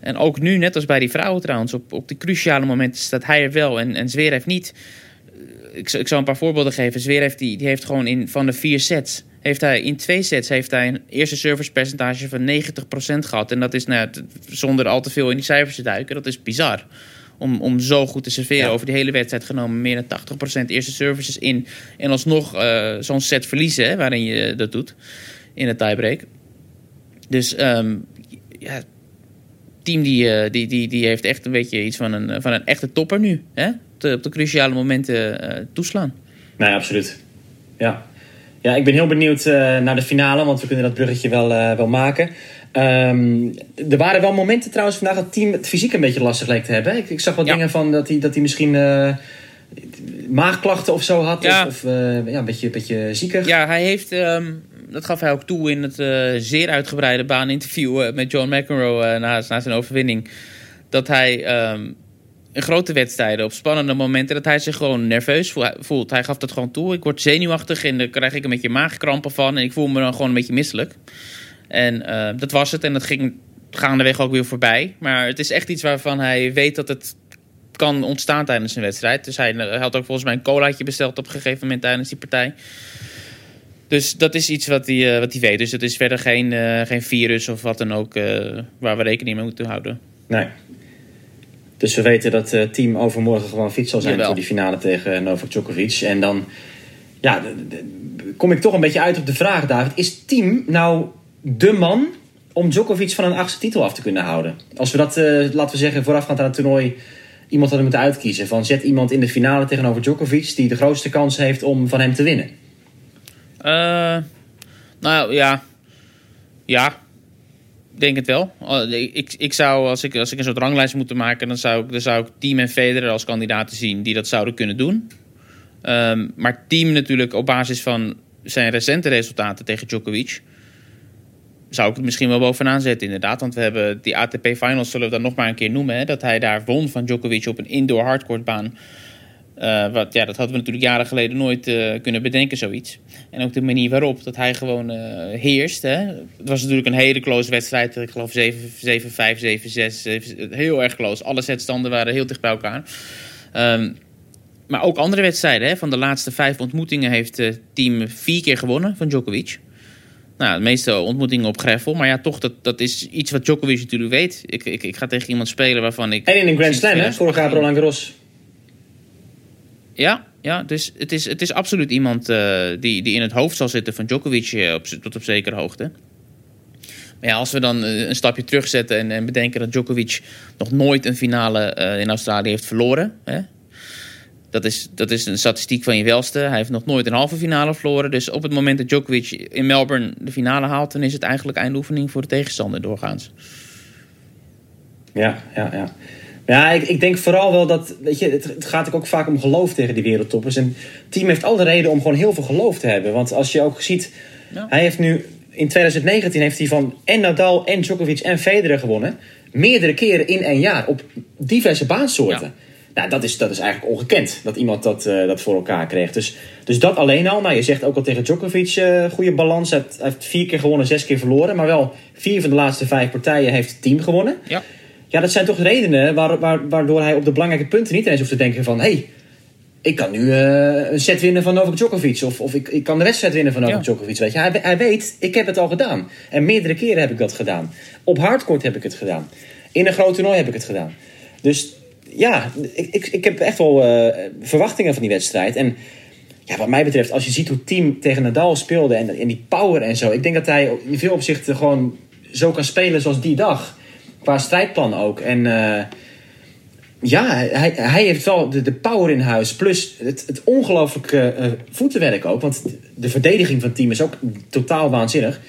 en ook nu, net als bij die vrouwen trouwens, op, op die cruciale momenten staat hij er wel. En, en Zverev niet. Ik, zal- ik zal een paar voorbeelden geven. Zverev die, die heeft gewoon in, van de vier sets... Heeft hij, in twee sets heeft hij een eerste servicepercentage van 90% gehad. En dat is nou, zonder al te veel in die cijfers te duiken. Dat is bizar om, om zo goed te serveren. Ja. Over die hele wedstrijd genomen meer dan 80% eerste services in. En alsnog eh zo'n set verliezen, hè, waarin je dat doet. In de tiebreak. Dus ehm ja, team die, eh, die, die, die heeft echt een beetje iets van een, van een echte topper nu. Hè? Op de cruciale momenten eh, toeslaan. nee, absoluut. Ja. ja, ik ben heel benieuwd naar de finale, want we kunnen dat bruggetje wel, wel maken. Ehm, er waren wel momenten trouwens vandaag dat het team het fysiek een beetje lastig leek te hebben. Ik, ik zag wat Ja. dingen van dat hij, dat hij misschien eh, maagklachten of zo had. Ja. Of, of eh, ja, een beetje, beetje ziekig. Ja, hij heeft, ehm, dat gaf hij ook toe in het eh, zeer uitgebreide baaninterview met John McEnroe na, na zijn overwinning. Dat hij ehm, in grote wedstrijden, op spannende momenten, dat hij zich gewoon nerveus voel- voelt. Hij gaf dat gewoon toe. Ik word zenuwachtig en daar krijg ik een beetje maagkrampen van. En ik voel me dan gewoon een beetje misselijk. En eh, dat was het. En dat ging gaandeweg ook weer voorbij. Maar het is echt iets waarvan hij weet dat het kan ontstaan tijdens een wedstrijd. Dus hij, hij had ook volgens mij een colaatje besteld op een gegeven moment tijdens die partij. Dus dat is iets wat hij, eh, wat hij weet. Dus het is verder geen, eh, geen virus of wat dan ook eh, waar we rekening mee moeten houden. Nee. Dus we weten dat het team overmorgen gewoon fit zal zijn Jawel. voor die finale tegen Novak Djokovic. En dan ja, kom ik toch een beetje uit op de vraag, David. Is team nou de man om Djokovic van een achtste titel af te kunnen houden? Als we dat, eh, laten we zeggen, voorafgaand aan het toernooi iemand hadden moeten uitkiezen. Van zet iemand in de finale tegenover Djokovic die de grootste kans heeft om van hem te winnen. Eh, nou ja. Ja. Denk het wel. Oh, Ik, ik zou, als ik, als ik een soort ranglijst moet maken, dan zou ik, dan zou ik Team en Federer als kandidaten zien die dat zouden kunnen doen. Ehm, maar Team natuurlijk op basis van zijn recente resultaten tegen Djokovic. Zou ik het misschien wel bovenaan zetten, inderdaad. Want we hebben die ATP Finals, zullen we dat nog maar een keer noemen. Hè, dat hij daar won van Djokovic op een indoor hardcourtbaan. Eh, wat, ja, dat hadden we natuurlijk jaren geleden nooit eh, kunnen bedenken, zoiets. En ook de manier waarop dat hij gewoon eh, heerst. Hè. Het was natuurlijk een hele close wedstrijd. Ik geloof 7-5, 7-6. Heel erg close. Alle setstanden waren heel dicht bij elkaar. Ehm, maar ook andere wedstrijden. Hè. Van de laatste vijf ontmoetingen heeft het team vier keer gewonnen van Djokovic. Nou, de meeste ontmoetingen op greffel. Maar ja, toch, dat, dat is iets wat Djokovic natuurlijk weet. Ik, ik, ik ga tegen iemand spelen waarvan ik... En in een Grand Slam, hè? Vorig jaar 2018 Roland Garros. Ja, ja dus het is, het is absoluut iemand eh, die, die in het hoofd zal zitten van Djokovic eh, op, tot op zekere hoogte. Maar ja, als we dan eh, een stapje terugzetten en, en bedenken dat Djokovic nog nooit een finale in Australië heeft verloren. Hè? Dat, is, dat is een statistiek van je welste. Hij heeft nog nooit een halve finale verloren. Dus op het moment dat Djokovic in Melbourne de finale haalt, dan is het eigenlijk eindoefening voor de tegenstander doorgaans. Ja, ja, ja. Ja, ik, ik denk vooral wel dat, weet je, het, het gaat ook vaak om geloof tegen die wereldtoppers. En het team heeft alle reden om gewoon heel veel geloof te hebben. Want als je ook ziet, Ja. hij heeft nu, in 2019 heeft hij van en Nadal en Djokovic en Federer gewonnen. Meerdere keren in een jaar op diverse baansoorten. Ja. Nou, dat is, dat is eigenlijk ongekend dat iemand dat, eh, dat voor elkaar kreeg. Dus, dus dat alleen al. Nou, je zegt ook al tegen Djokovic, eh goede balans. Hij heeft, vier keer gewonnen, zes keer verloren. Maar wel vier van de laatste vijf partijen heeft het team gewonnen. Ja. Ja, dat zijn toch redenen waar, waar, waardoor hij op de belangrijke punten niet eens hoeft te denken van... hé, hey, ik kan nu eh, een set winnen van Novak Djokovic. Of, of ik, ik kan de wedstrijd winnen van Novak Ja. Djokovic. Weet je. Hij, hij weet, ik heb het al gedaan. En meerdere keren heb ik dat gedaan. Op hardcourt heb ik het gedaan. In een groot toernooi heb ik het gedaan. Dus ja, ik, ik, ik heb echt wel eh, verwachtingen van die wedstrijd. En ja, wat mij betreft, als je ziet hoe team tegen Nadal speelde... en, en die power en zo... ik denk dat hij in veel opzichten gewoon zo kan spelen zoals die dag... Qua strijdplan ook. En eh, ja, hij, hij heeft wel de, de power in huis. Plus het, het ongelooflijke eh, voetenwerk ook. Want de verdediging van het team is ook totaal waanzinnig.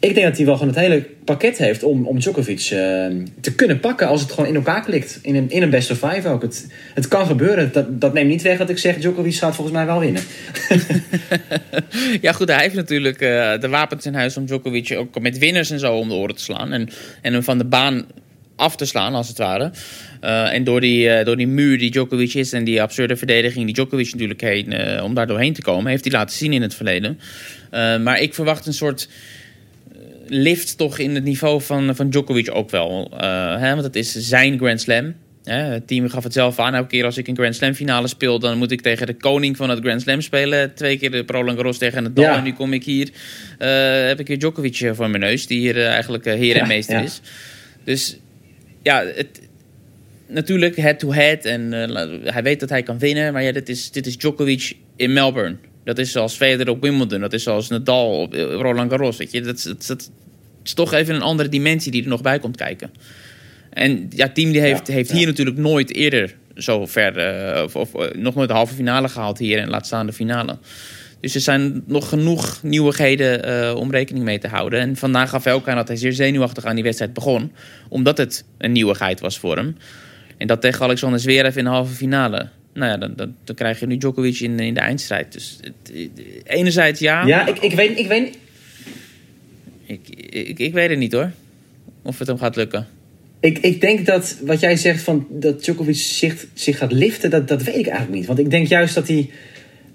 Ik denk dat hij wel gewoon het hele pakket heeft om, om Djokovic eh, te kunnen pakken als het gewoon in elkaar klikt. In een, in een best of five ook. Het, het kan gebeuren. Dat, dat neemt niet weg dat ik zeg Djokovic gaat volgens mij wel winnen. Ja, goed, hij heeft natuurlijk eh, de wapens in huis om Djokovic ook met winners en zo om de oren te slaan. En, en hem van de baan af te slaan, als het ware. Eh, en door die, door die muur die Djokovic is en die absurde verdediging die Djokovic natuurlijk heen, om daar doorheen te komen, heeft hij laten zien in het verleden. Maar ik verwacht een soort lift toch in het niveau van, van Djokovic ook wel. Eh, hè, want het is zijn Grand Slam. Hè, het team gaf het zelf aan. Elke keer als ik een Grand Slam finale speel, dan moet ik tegen de koning van het Grand Slam spelen. Twee keer de Roland Garros tegen het. Ja. En nu kom ik hier, eh, heb ik weer Djokovic eh, voor mijn neus, die hier eigenlijk heer en meester ja. is. Dus ja, het, natuurlijk head-to-head. En eh, la- hij weet dat hij kan winnen. Maar ja, dit is, dit is Djokovic in Melbourne. Dat is zoals Federer op Wimbledon. Dat is zoals Nadal op eh, Roland Garros. Weet je? Dat, is- dat, is- dat is toch even een andere dimensie die er nog bij komt kijken. En ja, team die heeft, Ja, heeft ja. hier natuurlijk nooit eerder zo ver... eh, of, of eh, nog nooit de halve finale gehaald hier en laat staan de finale. Dus er zijn nog genoeg nieuwigheden om rekening mee te houden. En vandaag gaf hij ook aan dat hij zeer zenuwachtig aan die wedstrijd begon. Omdat het een nieuwigheid was voor hem. En dat tegen Alexander Zverev in de halve finale. Nou ja, dan, dan, dan krijg je nu Djokovic in, in de eindstrijd. Dus het, enerzijds ja. Ja, ik, ik, weet, ik weet Ik, ik, ik weet het niet hoor. Of het hem gaat lukken. Ik, ik denk dat wat jij zegt van dat Djokovic zich, zich gaat liften, dat, dat weet ik eigenlijk niet. Want ik denk juist dat hij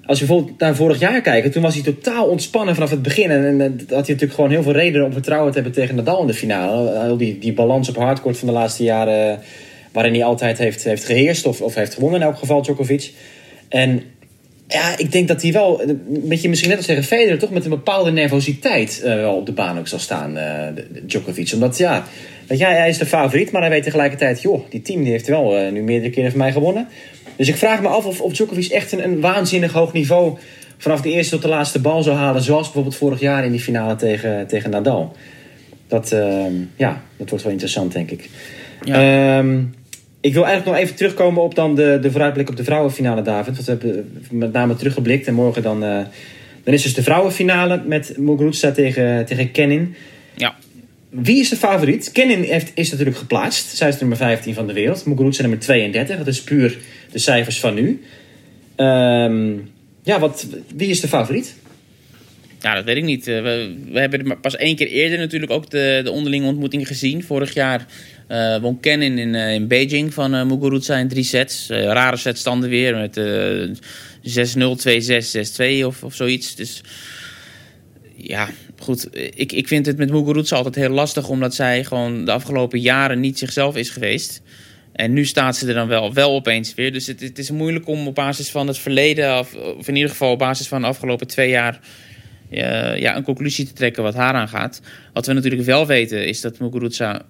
als je bijvoorbeeld naar vorig jaar kijkt, toen was hij totaal ontspannen vanaf het begin. En, en, had hij natuurlijk gewoon heel veel redenen om vertrouwen te hebben tegen Nadal in de finale. Heel die, die balans op hardcourt van de laatste jaren, waarin hij altijd heeft, heeft geheerst of, of heeft gewonnen in elk geval, Djokovic. En ja, ik denk dat hij wel, een beetje misschien net als tegen Federer, toch met een bepaalde nervositeit uh, wel op de baan ook zal staan, uh, Djokovic. Omdat ja, je, hij is de favoriet, maar hij weet tegelijkertijd, joh, die team die heeft wel uh, nu meerdere keren van mij gewonnen. Dus ik vraag me af of, of Djokovic echt een, een waanzinnig hoog niveau vanaf de eerste tot de laatste bal zou halen, zoals bijvoorbeeld vorig jaar in die finale tegen, tegen Nadal. Dat, ja, dat wordt wel interessant, denk ik. Ja. Um, ik wil eigenlijk nog even terugkomen op dan de, de vooruitblik op de vrouwenfinale, David. Want we hebben met name teruggeblikt. En morgen dan, uh, dan is dus de vrouwenfinale met Muguruza tegen, tegen Kenin. Ja. Wie is de favoriet? Kenin heeft, is natuurlijk geplaatst. Zij is nummer 15 van de wereld. Muguruza nummer 32. Dat is puur de cijfers van nu. Um, ja, wat, wie is de favoriet? Ja, dat weet ik niet. We, we hebben pas één keer eerder natuurlijk ook de, de onderlinge ontmoeting gezien. Vorig jaar uh, won Kenin in, uh, in Beijing van uh, Muguruza in drie sets. rare setstanden weer met 6-0, 2-6, 6-2 of, of zoiets. Dus ja, goed. Ik, ik vind het met Muguruza altijd heel lastig... omdat zij gewoon de afgelopen jaren niet zichzelf is geweest. En nu staat ze er dan wel, wel opeens weer. Dus het, het is moeilijk om op basis van het verleden... Of, of in ieder geval op basis van de afgelopen twee jaar... ja, een conclusie te trekken wat haar aangaat. Wat we natuurlijk wel weten is dat Muguruza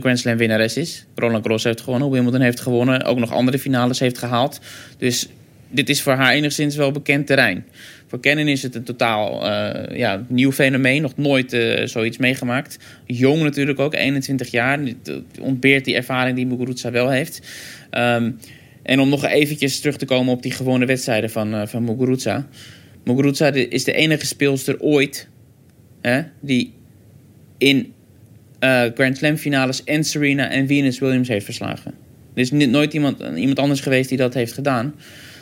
Grand Slam winnares is. Roland Garros heeft gewonnen, Wimbledon heeft gewonnen, ook nog andere finales heeft gehaald. Dus dit is voor haar enigszins wel bekend terrein. Voor Kennen is het een totaal uh, ja, nieuw fenomeen, nog nooit uh, zoiets meegemaakt. Jong natuurlijk ook, 21 jaar, ontbeert die ervaring die Muguruza wel heeft. Um, en om nog eventjes terug te komen op die gewone wedstrijden van, uh, van Muguruza. Muguruza is de enige speelster ooit hè, die in uh, Grand Slam finales en Serena en Venus Williams heeft verslagen. Er is nooit iemand, iemand anders geweest die dat heeft gedaan.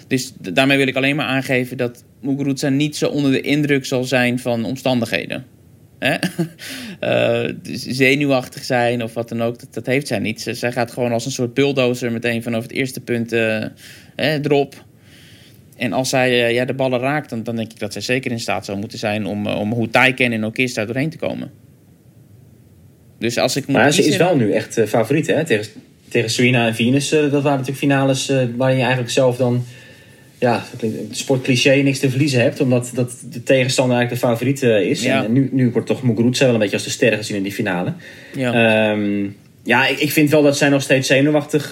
Dus daarmee wil ik alleen maar aangeven dat Muguruza niet zo onder de indruk zal zijn van omstandigheden. Hè? Uh, zenuwachtig zijn of wat dan ook, dat, dat heeft zij niet. zij gaat gewoon als een soort bulldozer meteen vanaf het eerste punt uh, erop. En als zij ja, de ballen raakt, dan, dan denk ik dat zij zeker in staat zou moeten zijn om, om hoe Taiken en Okis daar doorheen te komen. Dus als ik maar ze is wel nu echt uh, favoriet, hè? Tegen, tegen Serena en Venus. Uh, dat waren natuurlijk finales uh, waarin je eigenlijk zelf dan... Ja, sportcliché niks te verliezen hebt. Omdat dat de tegenstander eigenlijk de favoriet is. Ja. En nu, nu wordt toch Muguruza wel een beetje als de ster gezien in die finale. Ja, um, ja ik, ik vind wel dat zij nog steeds zenuwachtig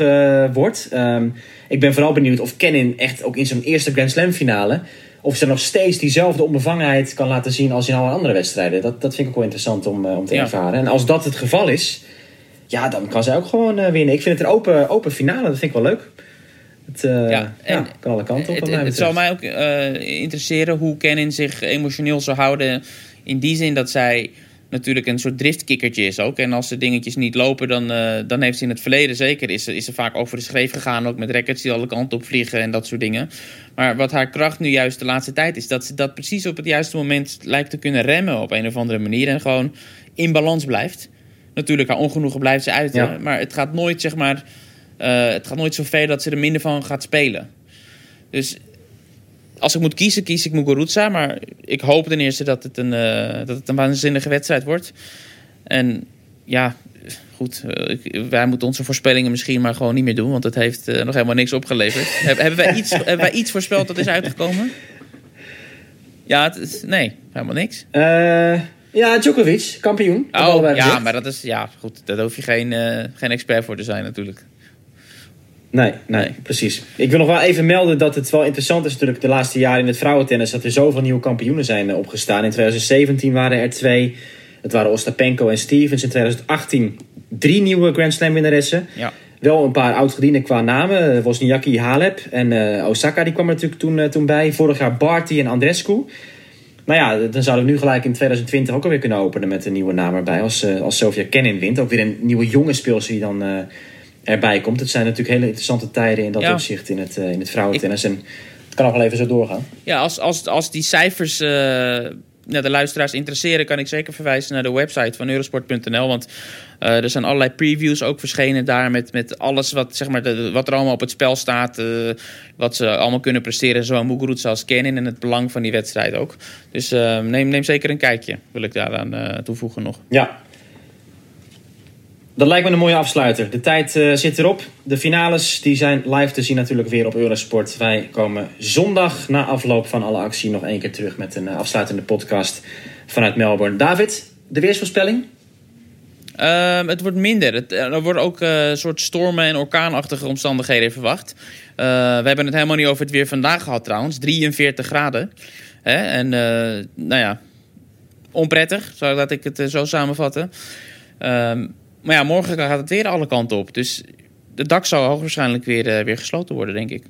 wordt. Um, ik ben vooral benieuwd of Kenin echt ook in zijn eerste Grand Slam finale of ze nog steeds diezelfde onbevangenheid kan laten zien als in alle andere wedstrijden. Dat, dat vind ik ook wel interessant om, uh, om te ja. ervaren. En als dat het geval is, ja, dan kan zij ook gewoon uh, winnen. Ik vind het een open, open finale, dat vind ik wel leuk. Het uh, ja, ja, kan alle kanten op. Het, het, het zou mij ook interesseren hoe Kenin zich emotioneel zou houden. In die zin dat zij natuurlijk een soort driftkikkertje is ook. En als de dingetjes niet lopen, dan, uh, dan heeft ze in het verleden zeker... Is, is ze vaak over de schreef gegaan, ook met records die alle kanten op vliegen en dat soort dingen. Maar wat haar kracht nu juist de laatste tijd is... dat ze dat precies op het juiste moment lijkt te kunnen remmen op een of andere manier. En gewoon in balans blijft. Natuurlijk, haar ongenoegen blijft ze uit. Ja. Maar het gaat nooit, zeg maar... Uh, het gaat nooit zo ver dat ze er minder van gaat spelen. Dus als ik moet kiezen, kies ik Muguruza. Maar ik hoop ten eerste dat het een, uh, dat het een waanzinnige wedstrijd wordt. En ja, goed. Uh, ik, wij moeten onze voorspellingen misschien maar gewoon niet meer doen. Want het heeft uh, nog helemaal niks opgeleverd. Heb, hebben, wij iets, hebben wij iets voorspeld dat is uitgekomen? Ja, het is, nee, helemaal niks. ja, Djokovic, kampioen. Oh, ja, maar dat is, ja, goed. Daar hoef je geen, geen expert voor te zijn natuurlijk. Nee, nee, precies. Ik wil nog wel even melden dat het wel interessant is natuurlijk de laatste jaren in het vrouwentennis dat er zoveel nieuwe kampioenen zijn opgestaan. In 2017 waren er twee. Het waren Ostapenko en Stevens. In 2018 drie nieuwe Grand Slam winnaressen. Ja. Wel een paar oud-gedienden qua namen. Wozniacki, Halep en uh, Osaka die kwam er natuurlijk toen, uh, toen bij. Vorig jaar Barty en Andrescu. Nou ja, dan zouden we nu gelijk in 2020 ook alweer kunnen openen met een nieuwe naam erbij. Als, uh, als Sofia Kenin wint. Ook weer een nieuwe jonge speelster die dan erbij komt. Het zijn natuurlijk hele interessante tijden in dat ja. opzicht in het, in het vrouwentennis. En het kan nog wel even zo doorgaan. Ja, als, als, als die cijfers uh, de luisteraars interesseren, kan ik zeker verwijzen naar de website van eurosport.nl. Want uh, er zijn allerlei previews ook verschenen daar met, met alles wat, zeg maar, de, wat er allemaal op het spel staat. Uh, wat ze allemaal kunnen presteren, zowel Muguruza als Kenin en het belang van die wedstrijd ook. Dus uh, neem, neem zeker een kijkje, wil ik daaraan toevoegen nog. Ja, dat lijkt me een mooie afsluiter. De tijd uh, zit erop. De finales die zijn live te zien natuurlijk weer op Eurosport. Wij komen zondag na afloop van alle actie nog één keer terug met een uh, afsluitende podcast vanuit Melbourne. David, de weersvoorspelling? Uh, het wordt minder. Het, er worden ook een soort stormen en orkaanachtige omstandigheden verwacht. we hebben het helemaal niet over het weer vandaag gehad trouwens. 43 graden. Hè? En nou ja, onprettig, zou laat ik het zo samenvatten. Ehm, maar ja, morgen gaat het weer alle kanten op. Dus de dak zal hoogstwaarschijnlijk weer, uh, weer gesloten worden, denk ik.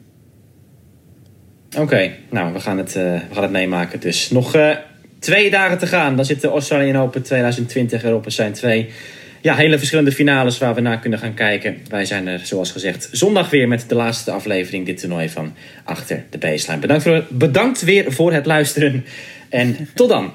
Oké, nou, we gaan, het, uh, we gaan het meemaken. Dus nog uh, twee dagen te gaan. Dan zit de Australian Open 2020 erop. Er zijn twee ja, hele verschillende finales waar we naar kunnen gaan kijken. Wij zijn er, zoals gezegd, zondag weer met de laatste aflevering dit toernooi van Achter de Baseline. Bedankt, voor, bedankt weer voor het luisteren en tot dan.